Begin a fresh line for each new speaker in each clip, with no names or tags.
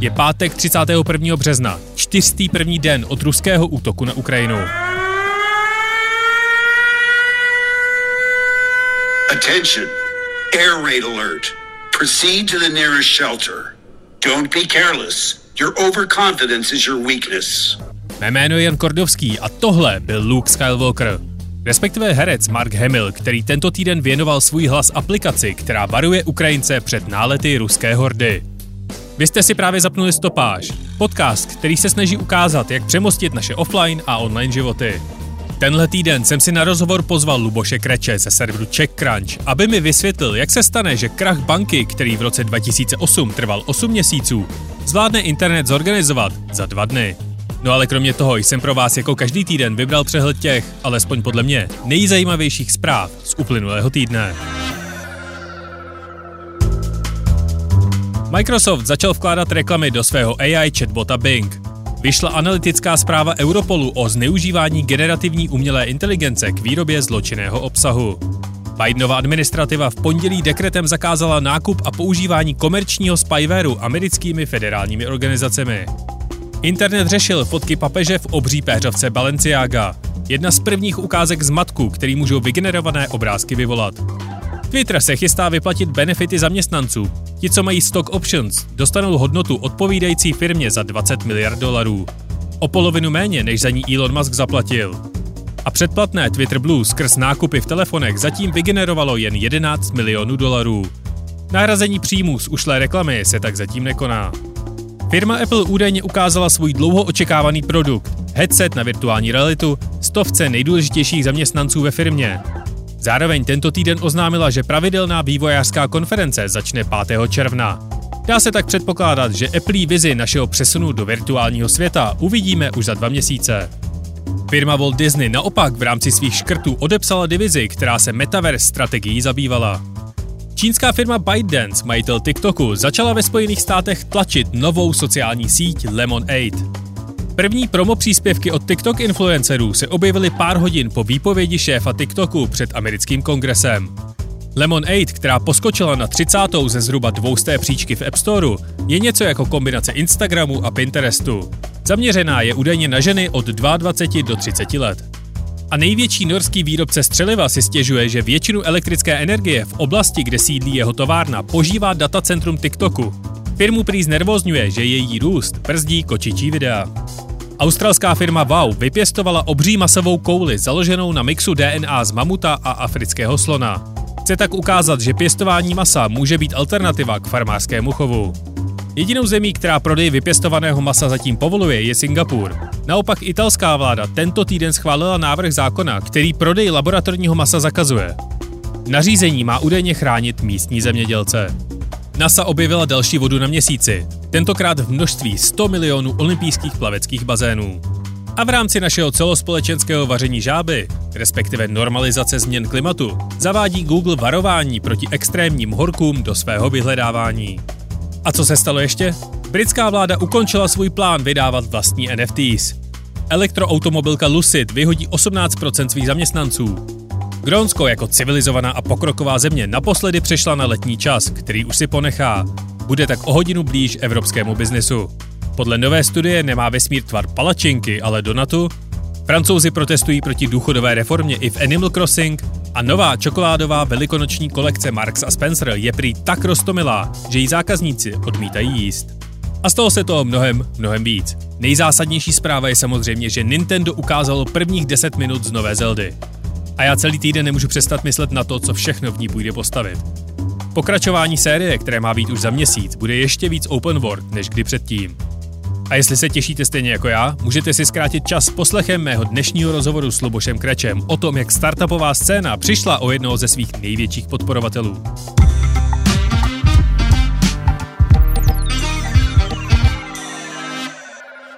Je pátek 31. března, čtyřstý první den od ruského útoku na Ukrajinu. Attention. Air raid alert. Proceed to the nearest shelter. Don't be careless. Your overconfidence is your weakness. Mé jméno je Jan Kordovský a tohle byl Luke Skywalker. Respektive herec Mark Hamill, který tento týden věnoval svůj hlas aplikaci, která varuje Ukrajince před nálety ruské hordy. Vy jste si právě zapnuli Stopáž, podcast, který se snaží ukázat, jak přemostit naše offline a online životy. Tenhle týden jsem si na rozhovor pozval Luboše Kreče ze serveru CheckCrunch, aby mi vysvětlil, jak se stane, že krach banky, který v roce 2008 trval 8 měsíců, zvládne internet zorganizovat za dva dny. No ale kromě toho jsem pro vás jako každý týden vybral přehled těch, alespoň podle mě, nejzajímavějších zpráv z uplynulého týdne. Microsoft začal vkládat reklamy do svého AI chatbota Bing. Vyšla analytická zpráva Europolu o zneužívání generativní umělé inteligence k výrobě zločinného obsahu. Bidenova administrativa v pondělí dekretem zakázala nákup a používání komerčního spywareu americkými federálními organizacemi. Internet řešil fotky papeže v obří péřovce Balenciaga. Jedna z prvních ukázek zmatku, který můžou vygenerované obrázky vyvolat. Twitter se chystá vyplatit benefity zaměstnanců. Ti, co mají stock options, dostanou hodnotu odpovídající firmě za 20 miliard dolarů. O polovinu méně, než za ní Elon Musk zaplatil. A předplatné Twitter Blue skrz nákupy v telefonech zatím vygenerovalo jen 11 milionů dolarů. Nahrazení příjmů z ušlé reklamy se tak zatím nekoná. Firma Apple údajně ukázala svůj dlouho očekávaný produkt, headset na virtuální realitu, stovce nejdůležitějších zaměstnanců ve firmě. Zároveň tento týden oznámila, že pravidelná vývojářská konference začne 5. června. Dá se tak předpokládat, že Apple vizi našeho přesunu do virtuálního světa uvidíme už za dva měsíce. Firma Walt Disney naopak v rámci svých škrtů odepsala divizi, která se metaverse strategií zabývala. Čínská firma ByteDance, majitel TikToku, začala ve Spojených státech tlačit novou sociální síť Lemon8. První promo příspěvky od TikTok influencerů se objevily pár hodin po výpovědi šéfa TikToku před americkým kongresem. Lemon8, která poskočila na 30. ze zhruba dvousté příčky v App Storeu, je něco jako kombinace Instagramu a Pinterestu. Zaměřená je údajně na ženy od 22 do 30 let. A největší norský výrobce střeliva si stěžuje, že většinu elektrické energie v oblasti, kde sídlí jeho továrna, požívá datacentrum TikToku. Firmu prý znervozňuje, že její růst brzdí kočičí videa. Australská firma Wow vypěstovala obří masovou kouli založenou na mixu DNA z mamuta a afrického slona. Chce tak ukázat, že pěstování masa může být alternativa k farmářskému chovu. Jedinou zemí, která prodej vypěstovaného masa zatím povoluje, je Singapur. Naopak italská vláda tento týden schválila návrh zákona, který prodej laboratorního masa zakazuje. Nařízení má údajně chránit místní zemědělce. NASA objevila další vodu na měsíci, tentokrát v množství 100 milionů olympijských plaveckých bazénů. A v rámci našeho celospolečenského vaření žáby, respektive normalizace změn klimatu, zavádí Google varování proti extrémním horkům do svého vyhledávání. A co se stalo ještě? Britská vláda ukončila svůj plán vydávat vlastní NFTs. Elektroautomobilka Lucid vyhodí 18% svých zaměstnanců. Grónsko jako civilizovaná a pokroková země naposledy přešla na letní čas, který už si ponechá. Bude tak o hodinu blíž evropskému biznesu. Podle nové studie nemá vesmír tvar palačinky, ale donatu. Francouzi protestují proti důchodové reformě i v Animal Crossing a nová čokoládová velikonoční kolekce Marks a Spencer je prý tak rostomilá, že ji zákazníci odmítají jíst. A stalo se toho mnohem, mnohem víc. Nejzásadnější zpráva je samozřejmě, že Nintendo ukázalo prvních 10 minut z nové Zeldy. A já celý týden nemůžu přestat myslet na to, co všechno v ní půjde postavit. Pokračování série, které má být už za měsíc, bude ještě víc open world než kdy předtím. A jestli se těšíte stejně jako já, můžete si zkrátit čas poslechem mého dnešního rozhovoru s Lubošem Krečem o tom, jak startupová scéna přišla o jednoho ze svých největších podporovatelů.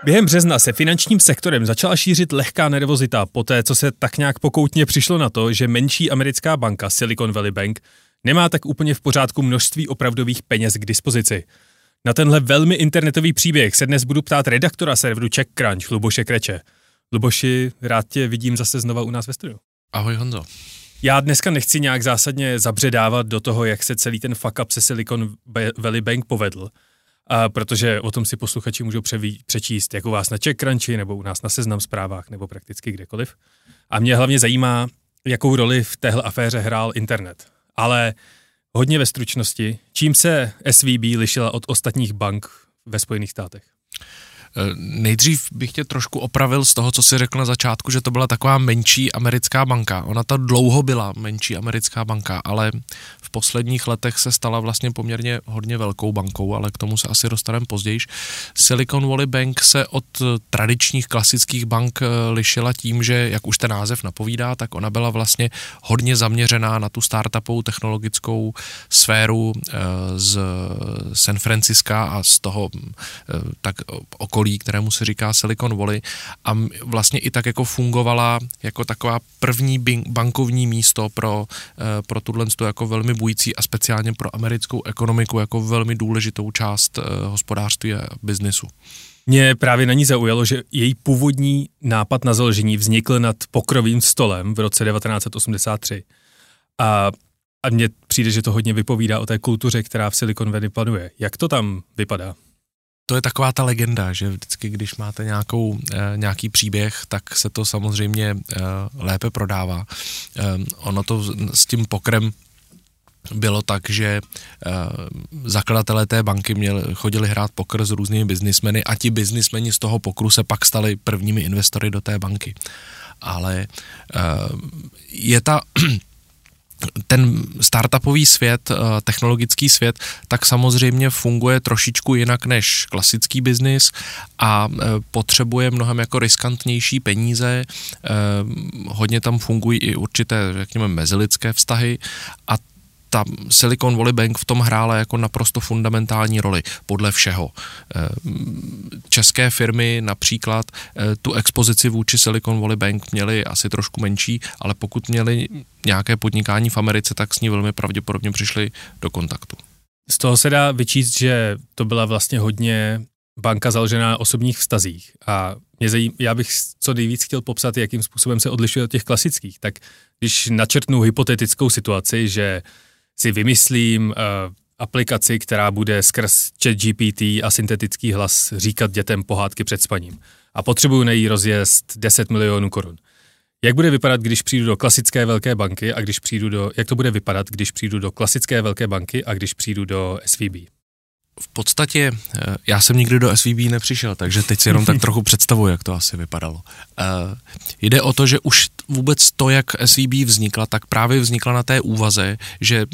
Během března se finančním sektorem začala šířit lehká nervozita po té, co se tak nějak pokoutně přišlo na to, že menší americká banka Silicon Valley Bank nemá tak úplně v pořádku množství opravdových peněz k dispozici. Na tenhle velmi internetový příběh se dnes budu ptát redaktora serveru CheckCrunch, Luboše Kreče. Luboši, rád tě vidím zase znova u nás ve studiu.
Ahoj Honzo.
Já dneska nechci nějak zásadně zabředávat do toho, jak se celý ten fuck up se Silicon Valley Bank povedl. A protože o tom si posluchači můžou převí, přečíst jak u vás na CheckCrunchy, nebo u nás na Seznam zprávách, nebo prakticky kdekoliv. A mě hlavně zajímá, jakou roli v téhle aféře hrál internet. Ale hodně ve stručnosti, čím se SVB lišila od ostatních bank ve Spojených státech?
Eh, nejdřív bych tě trošku opravil z toho, co jsi řekl na začátku, že to byla taková menší americká banka. Ona to dlouho byla menší americká banka, ale posledních letech se stala vlastně poměrně hodně velkou bankou, ale k tomu se asi dostaneme později. Silicon Valley Bank se od tradičních klasických bank eh, lišila tím, že, jak už ten název napovídá, tak ona byla vlastně hodně zaměřená na tu startupovou technologickou sféru eh, z San Francisca a z toho tak okolí kterému se říká Silicon Valley a vlastně i tak jako fungovala jako taková první bankovní místo pro, eh, pro tuhle jako velmi bující a speciálně pro americkou ekonomiku jako velmi důležitou část eh, hospodářství a biznisu.
Mě právě na ní zaujalo, že její původní nápad na založení vznikl nad pokrovým stolem v roce 1983. A, a mně přijde, že to hodně vypovídá o té kultuře, která v Silicon Valley panuje. Jak to tam vypadá?
to je taková ta legenda, že vždycky, když máte nějakou, eh, nějaký příběh, tak se to samozřejmě eh, lépe prodává. Ono to s tím pokrem bylo tak, že uh, zakladatelé té banky měli, chodili hrát pokr s různými biznismeny a ti biznismeni z toho pokru se pak stali prvními investory do té banky. Ale uh, je ta ten startupový svět, eh, technologický svět, tak samozřejmě funguje trošičku jinak než klasický biznis a potřebuje mnohem jako riskantnější peníze, hodně tam fungují i určité, řekněme, mezilidské vztahy a ta Silicon Valley Bank v tom hrála jako naprosto fundamentální roli podle všeho. Eh, české firmy například eh, tu expozici vůči Silicon Valley Bank měly asi trošku menší, ale pokud měli nějaké podnikání v Americe, tak s ní velmi pravděpodobně přišli do kontaktu.
Z toho se dá vyčíst, že to byla vlastně hodně banka založená na osobních vztazích. A mě zajím, já bych co nejvíc chtěl popsat, jakým způsobem se odlišuje od těch klasických. Tak když načrtnu hypotetickou situaci, že si vymyslím uh, aplikaci, která bude skrz chat GPT a syntetický hlas říkat dětem pohádky před spaním. A potřebuju na jí rozjezd 10 milionů korun. Jak bude vypadat, když přijdu do klasické velké banky a když přijdu do, jak to bude vypadat, když přijdu do klasické velké banky a když přijdu do SVB?
V podstatě eh, já jsem nikdy do SVB nepřišel, takže teď si jenom tak trochu představuji, jak to asi vypadalo. Uh, jde o to, že už vůbec to, jak SVB vznikla, tak právě vznikla na té úvaze, že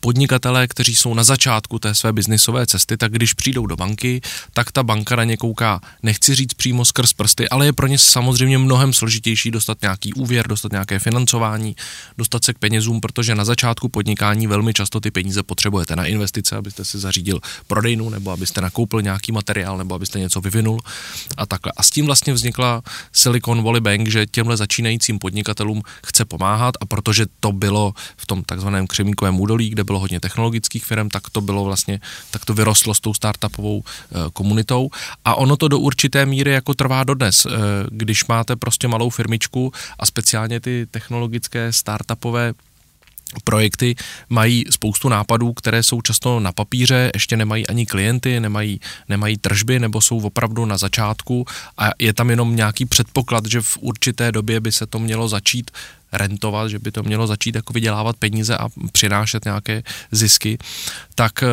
podnikatelé, kteří jsou na začátku té své biznisové cesty, tak když přijdou do banky, tak ta banka na ně kouká, nechci říct přímo skrz prsty, ale je pro ně samozřejmě mnohem složitější dostat nějaký úvěr, dostat nějaké financování, dostat se k penězům, protože na začátku podnikání velmi často ty peníze potřebujete na investice, abyste si zařídil prodejnu, nebo abyste nakoupil nějaký materiál, nebo abyste něco vyvinul a takhle. A s tím vlastně vznikla Silicon Valley Bank, že těmhle začínajícím podnikatelům chce pomáhat a protože to bylo v tom takzvaném křemíkovém údolí, kde bylo hodně technologických firm, tak to bylo vlastně, tak to vyrostlo s tou startupovou eh, komunitou a ono to do určité míry jako trvá dodnes. Eh, když máte prostě malou firmičku a speciálně ty technologické startupové projekty mají spoustu nápadů, které jsou často na papíře, ještě nemají ani klienty, nemají, nemají tržby nebo jsou opravdu na začátku a je tam jenom nějaký předpoklad, že v určité době by se to mělo začít rentovat, že by to mělo začít jako vydělávat peníze a přinášet nějaké zisky, tak eh,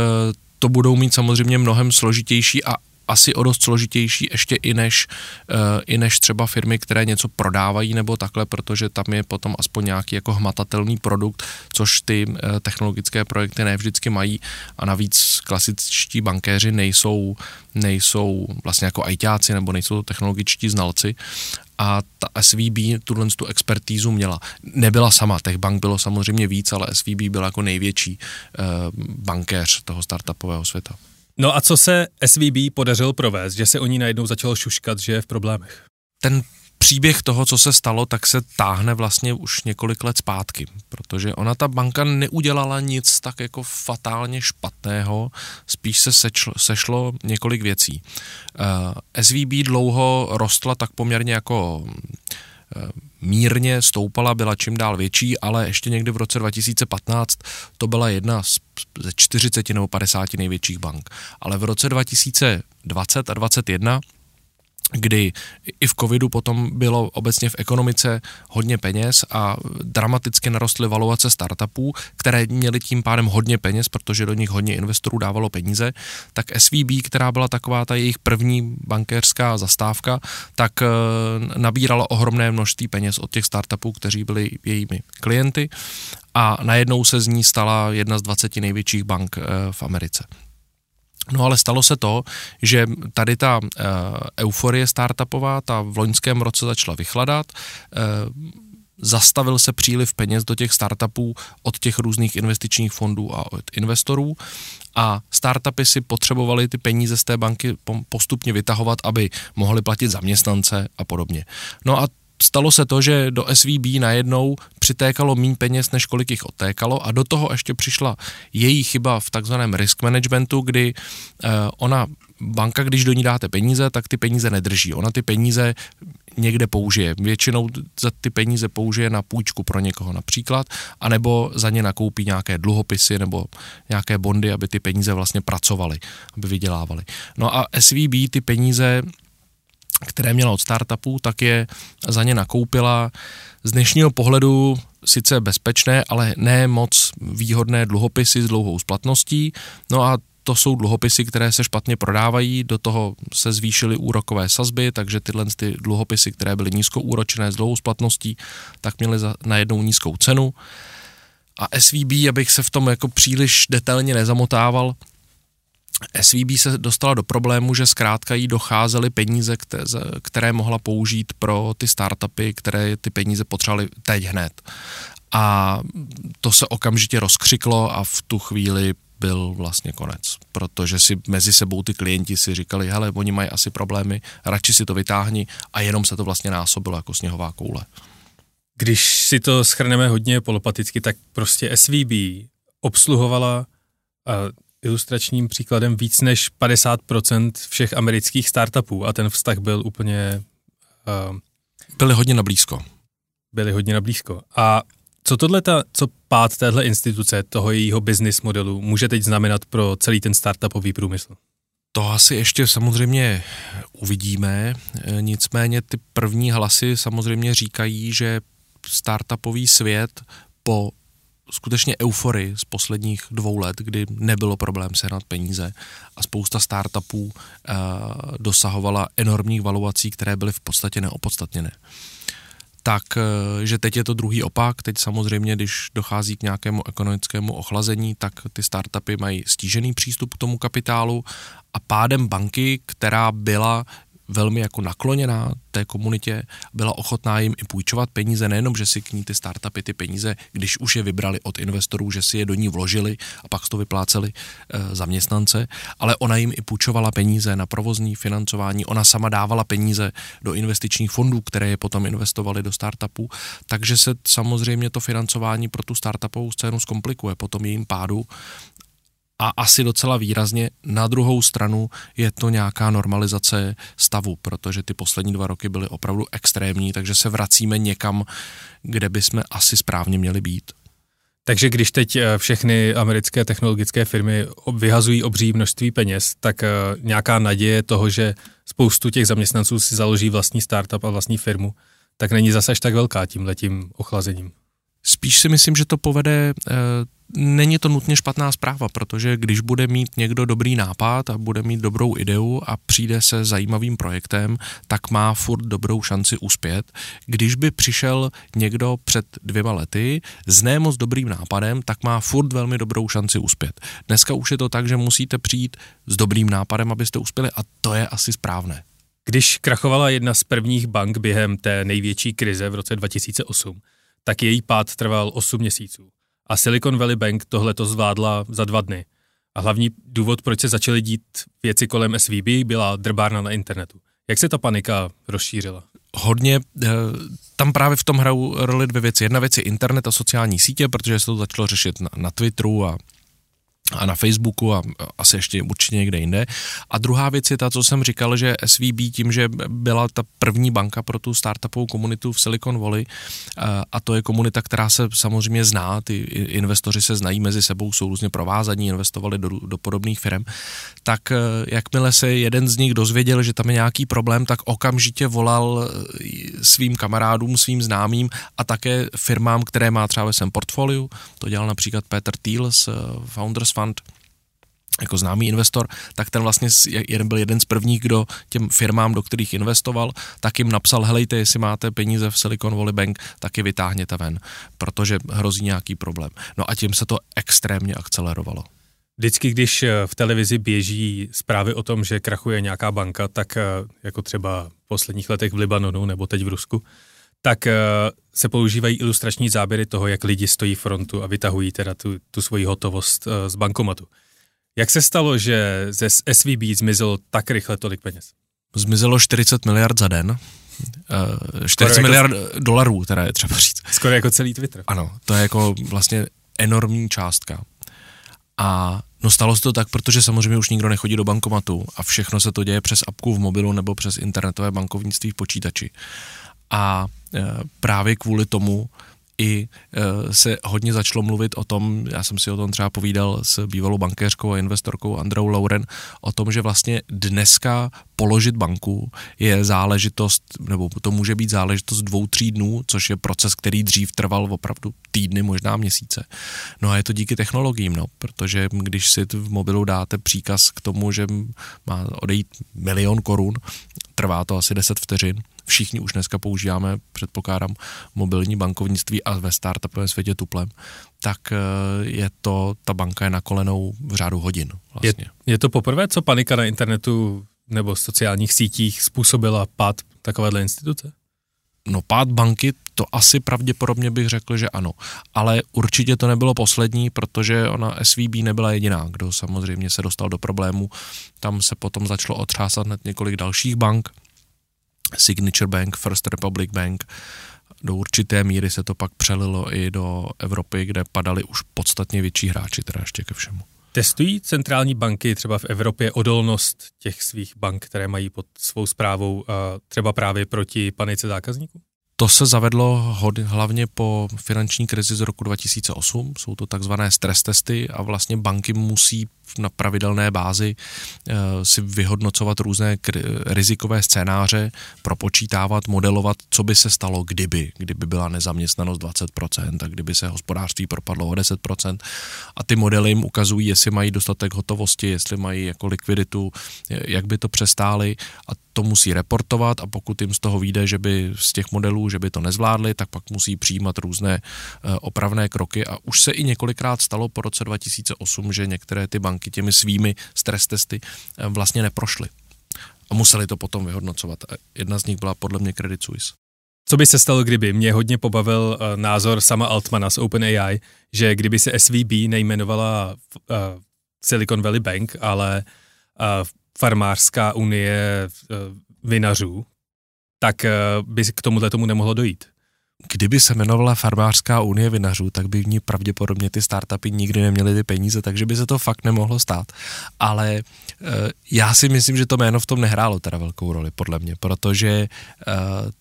to budou mít samozřejmě mnohem složitější a asi o dost složitější ještě i než, uh, i než třeba firmy, které něco prodávají nebo takhle, protože tam je potom aspoň nějaký jako hmatatelný produkt, což ty uh, technologické projekty ne vždycky mají. A navíc klasičtí bankéři nejsou, nejsou vlastně jako ITáci nebo nejsou technologičtí znalci a ta SVB tuhle tu expertízu měla. Nebyla sama, těch bank bylo samozřejmě víc, ale SVB byla jako největší uh, bankéř toho startupového světa.
No a co se SVB podařilo provést, že se o ní najednou začalo šuškat, že je v problémech?
Ten příběh toho, co se stalo, tak se táhne vlastně už několik let zpátky, protože ona ta banka neudělala nic tak jako fatálně špatného, spíš se sečlo, sešlo několik věcí. Uh, eh, SVB dlouho rostla tak poměrně jako mírně stoupala, byla čím dál větší, ale ještě někdy v roce 2015 to byla jedna z, ze 40 nebo 50 největších bank. Ale v roce 2020 a 2021 kdy i v covidu potom bylo obecně v ekonomice hodně peněz a dramaticky narostly valuace startupů, které měly tím pádem hodně peněz, protože do nich hodně investorů dávalo peníze, tak SVB, která byla taková ta jejich první bankérská zastávka, tak eh, nabírala ohromné množství peněz od těch startupů, kteří byli jejími klienty a najednou se z ní stala jedna z 20 největších bank eh, v Americe. No ale stalo se to, že tady ta uh, euforie startupová, ta v loňském roce začala vychladat, uh, zastavil se příliv peněz do těch startupů od těch různých investičních fondů a od investorů a startupy si potřebovaly ty peníze z té banky postupně vytahovat, aby mohly platit zaměstnance a podobně. No a stalo se to, že do SVB najednou přitékalo méně peněz, než kolik jich odtékalo a do toho ještě přišla její chyba v takzvaném risk managementu, kdy uh, ona banka, když do ní dáte peníze, tak ty peníze nedrží. Ona ty peníze někde použije. Většinou za ty peníze použije na půjčku pro někoho například, anebo za ně nakoupí nějaké dluhopisy nebo nějaké bondy, aby ty peníze vlastně pracovaly, aby vydělávaly. No a SVB ty peníze které měla od startupů, tak je za ně nakoupila z dnešního pohledu sice bezpečné, ale ne moc výhodné dluhopisy s dlouhou splatností. No a to jsou dluhopisy, které se špatně prodávají, do toho se zvýšily úrokové sazby, takže tyhle ty dluhopisy, které byly nízkoúročené s dlouhou splatností, tak měly za, najednou nízkou cenu. A SVB, abych se v tom jako příliš detailně nezamotával, SVB se dostala do problému, že zkrátka jí docházely peníze, které mohla použít pro ty startupy, které ty peníze potřebovaly teď hned. A to se okamžitě rozkřiklo a v tu chvíli byl vlastně konec, protože si mezi sebou ty klienti si říkali, hele, oni mají asi problémy, radši si to vytáhni a jenom se to vlastně násobilo jako sněhová koule.
Když si to schrneme hodně polopaticky, tak prostě SVB obsluhovala ilustračním příkladem víc než 50% všech amerických startupů a ten vztah byl úplně...
Uh, byli hodně na blízko.
Byli hodně na blízko. A co tohle, ta, co pád téhle instituce, toho jejího business modelu, může teď znamenat pro celý ten startupový průmysl?
To asi ještě samozřejmě uvidíme, nicméně ty první hlasy samozřejmě říkají, že startupový svět po skutečně euforii z posledních dvou let, kdy nebylo problém sehnat peníze a spousta startupů uh, dosahovala enormních valuací, které byly v podstatě neopodstatněné. Tak, uh, že teď je to druhý opak, teď samozřejmě, když dochází k nějakému ekonomickému ochlazení, tak ty startupy mají stížený přístup k tomu kapitálu a pádem banky, která byla velmi jako nakloněná té komunitě, byla ochotná jim i půjčovat peníze, nejenom, že si k ní ty startupy ty peníze, když už je vybrali od investorů, že si je do ní vložili a pak to vypláceli e, zaměstnance, ale ona jim i půjčovala peníze na provozní financování, ona sama dávala peníze do investičních fondů, které je potom investovali do startupů, takže se samozřejmě to financování pro tu startupovou scénu zkomplikuje po tom jejím pádu a asi docela výrazně. Na druhou stranu je to nějaká normalizace stavu, protože ty poslední dva roky byly opravdu extrémní, takže se vracíme někam, kde bychom asi správně měli být.
Takže když teď eh, všechny americké technologické firmy vyhazují obří množství peněz, tak eh, nějaká naděje toho, že spoustu těch zaměstnanců si založí vlastní startup a vlastní firmu, tak není zase až tak velká tím letím ochlazením.
Spíš si myslím, že to povede eh, není to nutně špatná zpráva, protože když bude mít někdo dobrý nápad a bude mít dobrou ideu a přijde se zajímavým projektem, tak má furt dobrou šanci uspět. Když by přišel někdo před dvěma lety s nemoc dobrým nápadem, tak má furt velmi dobrou šanci uspět. Dneska už je to tak, že musíte přijít s dobrým nápadem, abyste uspěli a to je asi správné.
Když krachovala jedna z prvních bank během té největší krize v roce 2008, tak její pád trval 8 měsíců a Silicon Valley Bank tohle to zvládla za dva dny. A hlavní důvod, proč se začaly dít věci kolem SVB, byla drbárna na internetu. Jak se ta panika rozšířila?
Hodně, eh, tam právě v tom hrajou roli dvě věci. Jedna věc je internet a sociální sítě, protože se to začalo řešit na, na Twitteru a a na Facebooku a asi ještě určitě někde jinde. A druhá věc je ta, co jsem říkal, že SVB tím, že byla ta první banka pro tu startupovou komunitu v Silicon Valley a to je komunita, která se samozřejmě zná, ty investoři se znají mezi sebou, jsou různě provázaní, investovali do, do podobných firm, tak e, jakmile se jeden z nich dozvěděl, že tam je nějaký problém, tak okamžitě volal e, svým kamarádům, svým známým a také firmám, které má třeba ve svém portfoliu. To dělal například Peter Thiel z e, Founders Fund, jako známý investor, tak ten vlastně jeden byl jeden z prvních, kdo těm firmám, do kterých investoval, tak jim napsal, helejte, jestli máte peníze v Silicon Valley Bank, tak je vytáhněte ven, protože hrozí nějaký problém. No a tím se to extrémně akcelerovalo.
Vždycky, když eh, v televizi běží zprávy o tom, že krachuje nějaká banka, tak eh, jako třeba v posledních letech v Libanonu nebo teď v Rusku, tak eh, se používají ilustrační záběry toho, jak lidi stojí frontu a vytahují teda tu, tu svoji hotovost z bankomatu. Jak se stalo, že ze SVB zmizelo tak rychle tolik peněz?
Zmizelo 40 miliard za den. Uh, 40 jako, miliard dolarů, teda je třeba říct.
Skoro jako celý Twitter.
Ano, to je jako vlastně enormní částka. A no stalo se to tak, protože samozřejmě už nikdo nechodí do bankomatu a všechno se to děje přes apku v mobilu nebo přes internetové bankovnictví v počítači. A právě kvůli tomu i e, se hodně začalo mluvit o tom, já jsem si o tom třeba povídal s bývalou bankéřkou a investorkou Androu Lauren, o tom, že vlastně dneska položit banku je záležitost, nebo to může být záležitost dvou, tří dnů, což je proces, který dřív trval opravdu týdny, možná měsíce. No a je to díky technologiím, no, protože když si v mobilu dáte příkaz k tomu, že má odejít milion korun, trvá to asi 10 vteřin, všichni už dneska používáme, předpokládám, mobilní bankovnictví a ve startupovém světě tuplem, tak eh, je to, ta banka je na kolenou v řádu hodin. Vlastně.
Je, je to poprvé, co panika na internetu nebo sociálních sítích způsobila pád takovéhle instituce?
No pád banky, to asi pravděpodobně bych řekl, že ano. Ale určitě to nebylo poslední, protože ona SVB nebyla jediná, kdo samozřejmě se dostal do problému. Tam se potom začalo otřásat hned několik dalších bank. Signature Bank, First Republic Bank. Do určité míry se to pak přelilo i do Evropy, kde padali už podstatně větší hráči, teda ještě ke všemu.
Testují centrální banky třeba v Evropě odolnost těch svých bank, které mají pod svou zprávou třeba právě proti panice zákazníků?
To se zavedlo hlavně po finanční krizi z roku 2008. Jsou to takzvané stres testy a vlastně banky musí na pravidelné bázi eh, si vyhodnocovat různé rizikové scénáře, propočítávat, modelovat, co by se stalo, kdyby, kdyby byla nezaměstnanost 20% a kdyby se hospodářství propadlo o 10%. A ty modely jim ukazují, jestli mají dostatek hotovosti, jestli mají jako likviditu, jak by to přestáli a to musí reportovat a pokud jim z toho vyjde, že by z těch modelů, že by to nezvládli, tak pak musí přijímat různé eh, opravné kroky a už se i několikrát stalo po roce 2008, že některé ty banky těmi svými stres testy eh, vlastně neprošly. A museli to potom vyhodnocovat. Jedna z nich byla podle mě Credit Suisse.
Co by se stalo, kdyby? Mě hodně pobavil uh, názor sama Altmana z OpenAI, že kdyby se SVB nejmenovala Silicon Valley Bank, ale farmářská unie uh, vinařů, tak uh, by k tomuhle tomu nemohlo dojít.
Kdyby se jmenovala Farmářská unie vinařů, tak by v ní pravděpodobně ty startupy nikdy neměly ty peníze, takže by se to fakt nemohlo stát. Ale e, já si myslím, že to jméno v tom nehrálo teda velkou roli, podle mě, protože e,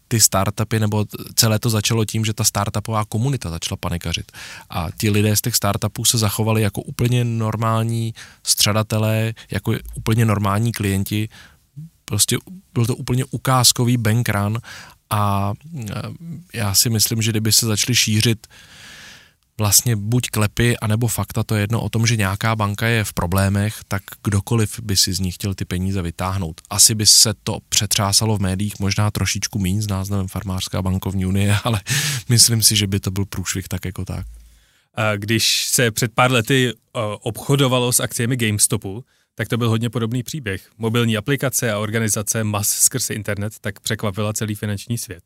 ty startupy, nebo celé to začalo tím, že ta startupová komunita začala panikařit. A ti lidé z těch startupů se zachovali jako úplně normální střadatelé, jako úplně normální klienti, prostě byl to úplně ukázkový bankrun a já si myslím, že kdyby se začaly šířit vlastně buď klepy, anebo fakta, to je jedno o tom, že nějaká banka je v problémech, tak kdokoliv by si z ní chtěl ty peníze vytáhnout. Asi by se to přetřásalo v médiích možná trošičku méně s názvem Farmářská bankovní unie, ale myslím si, že by to byl průšvih tak jako tak.
Když se před pár lety obchodovalo s akciemi GameStopu, tak to byl hodně podobný příběh. Mobilní aplikace a organizace mas skrze internet tak překvapila celý finanční svět.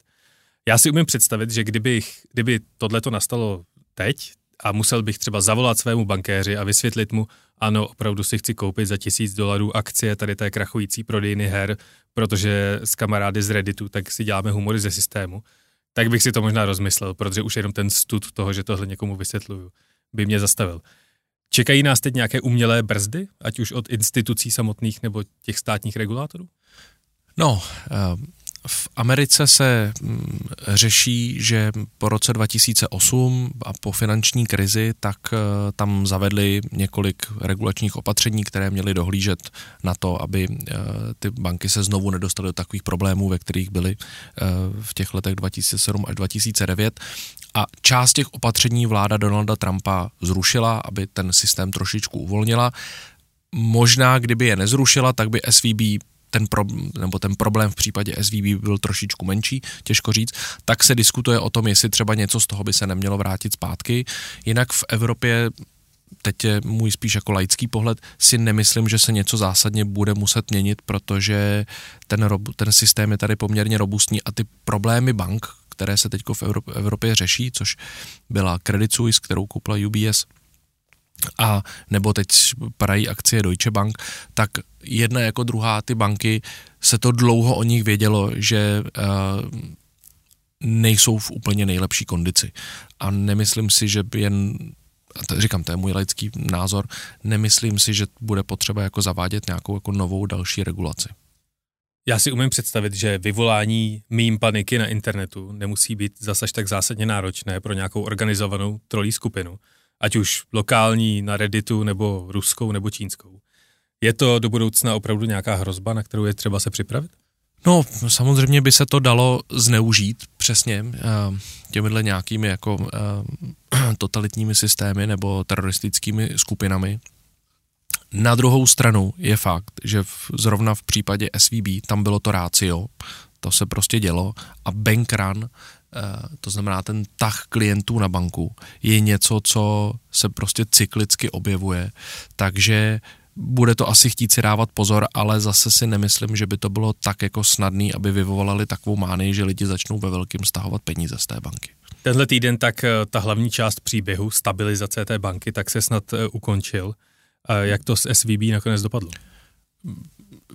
Já si umím představit, že kdybych, kdyby tohle to nastalo teď a musel bych třeba zavolat svému bankéři a vysvětlit mu, ano, opravdu si chci koupit za tisíc dolarů akcie tady té krachující prodejny her, protože s kamarády z Redditu tak si děláme humory ze systému, tak bych si to možná rozmyslel, protože už jenom ten stud toho, že tohle někomu vysvětluju, by mě zastavil. Čekají nás teď nějaké umělé brzdy, ať už od institucí samotných nebo těch státních regulátorů?
No, v Americe se mm, řeší, že po roce 2008 a po finanční krizi, tak eh, tam zavedli několik regulačních opatření, které měly dohlížet na to, aby eh, ty banky se znovu nedostaly do takových problémů, ve kterých byly eh, v těch letech 2007 až 2009. A část těch opatření vláda Donalda Trumpa zrušila, aby ten systém trošičku uvolnila. Možná, kdyby je nezrušila, tak by SVB ten, pro, nebo ten problém v případě SVB byl trošičku menší, těžko říct, tak se diskutuje o tom, jestli třeba něco z toho by se nemělo vrátit zpátky. Jinak v Evropě teď je můj spíš jako laický pohled, si nemyslím, že se něco zásadně bude muset měnit, protože ten, ten systém je tady poměrně robustní a ty problémy bank, které se teď v Evropě, řeší, což byla Credit Suisse, kterou koupila UBS, a nebo teď padají akcie Deutsche Bank, tak jedna jako druhá ty banky se to dlouho o nich vědělo, že uh, nejsou v úplně nejlepší kondici. A nemyslím si, že jen to říkám, to je můj laický názor, nemyslím si, že bude potřeba jako zavádět nějakou jako novou další regulaci.
Já si umím představit, že vyvolání mým paniky na internetu nemusí být zase tak zásadně náročné pro nějakou organizovanou trolí skupinu, ať už lokální na Redditu, nebo ruskou, nebo čínskou. Je to do budoucna opravdu nějaká hrozba, na kterou je třeba se připravit?
No, samozřejmě by se to dalo zneužít přesně eh, těmihle nějakými jako eh, totalitními systémy nebo teroristickými skupinami. Na druhou stranu je fakt, že v, zrovna v případě SVB tam bylo to rácio, to se prostě dělo a bankrun to znamená ten tah klientů na banku, je něco, co se prostě cyklicky objevuje, takže bude to asi chtít si dávat pozor, ale zase si nemyslím, že by to bylo tak jako snadný, aby vyvolali takovou mánii, že lidi začnou ve velkým stahovat peníze z té banky.
Tenhle týden tak eh, ta hlavní část příběhu, stabilizace té banky, tak se snad eh, ukončil. Jak to s SVB nakonec dopadlo?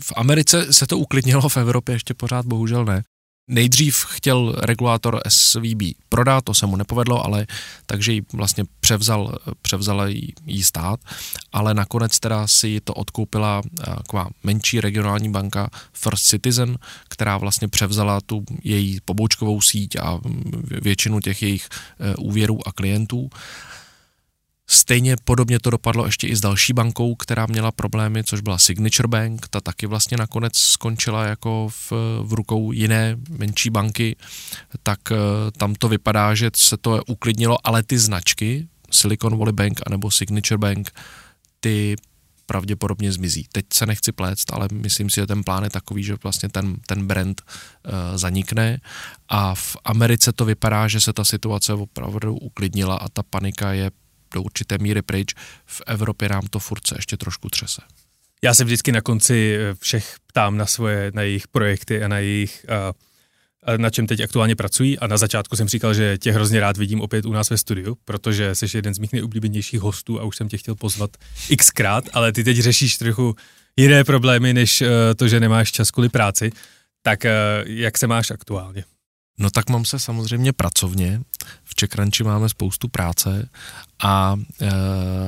V Americe se to uklidnilo, v Evropě ještě pořád bohužel ne. Nejdřív chtěl regulátor SVB prodat, to se mu nepovedlo, ale takže ji vlastně převzal, převzal jí stát, ale nakonec teda si to odkoupila eh, taková menší regionální banka First Citizen, která vlastně převzala tu její poboučkovou síť a většinu těch jejich eh, úvěrů a klientů Stejně podobně to dopadlo ještě i s další bankou, která měla problémy, což byla Signature Bank. Ta taky vlastně nakonec skončila jako v, v rukou jiné menší banky. Tak eh, tam to vypadá, že se to uklidnilo, ale ty značky, Silicon Valley Bank anebo Signature Bank, ty pravděpodobně zmizí. Teď se nechci pléct, ale myslím si, že ten plán je takový, že vlastně ten, ten brand uh, zanikne a v Americe to vypadá, že se ta situace opravdu uklidnila a ta panika je do určité míry pryč. V Evropě nám to furt se ještě trošku třese.
Já se vždycky na konci eh, všech ptám na svoje, na jejich projekty a na jejich, a, a na čem teď aktuálně pracují a na začátku jsem říkal, že tě hrozně rád vidím opět u nás ve studiu, protože jsi jeden z mých nejoblíbenějších hostů a už jsem tě chtěl pozvat xkrát, ale ty teď řešíš trochu jiné problémy, než to, že nemáš čas kvůli práci. Tak jak se máš aktuálně?
No tak mám se samozřejmě pracovně. V Čekranči máme spoustu práce a e,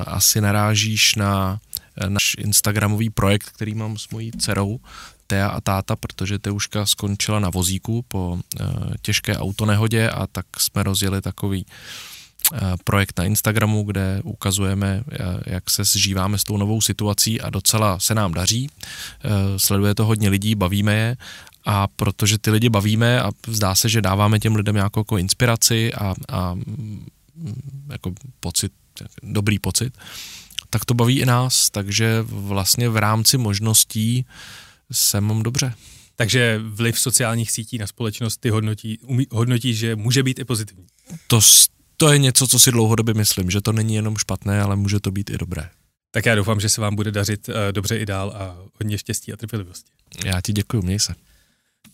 asi narážíš na e, náš Instagramový projekt, který mám s mojí dcerou, Tea a táta, protože Teuška skončila na vozíku po e, těžké autonehodě a tak jsme rozjeli takový e, projekt na Instagramu, kde ukazujeme, e, jak se zžíváme s tou novou situací a docela se nám daří. Sleduje to hodně lidí, bavíme je a protože ty lidi bavíme a zdá se, že dáváme těm lidem nějakou jako inspiraci a, a mm, jako pocit, dobrý pocit, tak to baví i nás, takže vlastně v rámci možností se mám dobře.
Takže vliv sociálních sítí na společnost ty hodnotí, umí, hodnotí, že může být i pozitivní.
To, to je něco, co si dlouhodobě myslím, že to není jenom špatné, ale může to být i dobré.
Tak já doufám, že se vám bude dařit uh, dobře i dál a hodně štěstí a trpělivosti.
Já ti děkuji, měj se.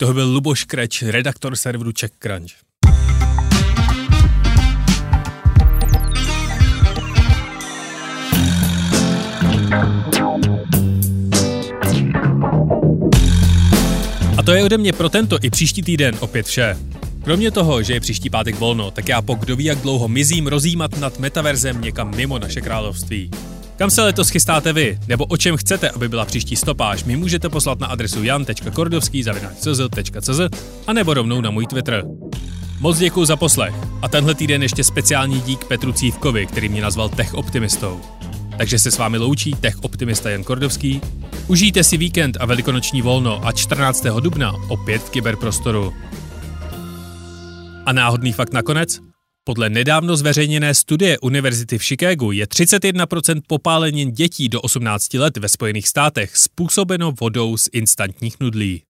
Toho byl Luboš Kreč, redaktor serveru CheckCrunch. A to je ode mě pro tento i příští týden opět vše. Kromě toho, že je příští pátek volno, tak já po kdo ví jak dlouho mizím rozjímat nad metaverzem někam mimo naše království. Kam se letos chystáte vy, nebo o čem chcete, aby byla příští stopáž, mi můžete poslat na adresu jan.kordovský.cz a nebo rovnou na můj Twitter. Moc děkuji za poslech a tenhle týden ještě speciální dík Petru Cívkovi, který mě nazval Tech Optimistou. Takže se s vámi loučí Tech Optimista Jan Kordovský. Užijte si víkend a velikonoční volno a 14. dubna opět v kyberprostoru. A náhodný fakt nakonec? Podle nedávno zveřejněné studie Univerzity v Chicagu je 31% popálenin dětí do 18 let ve Spojených státech způsobeno vodou z instantních nudlí.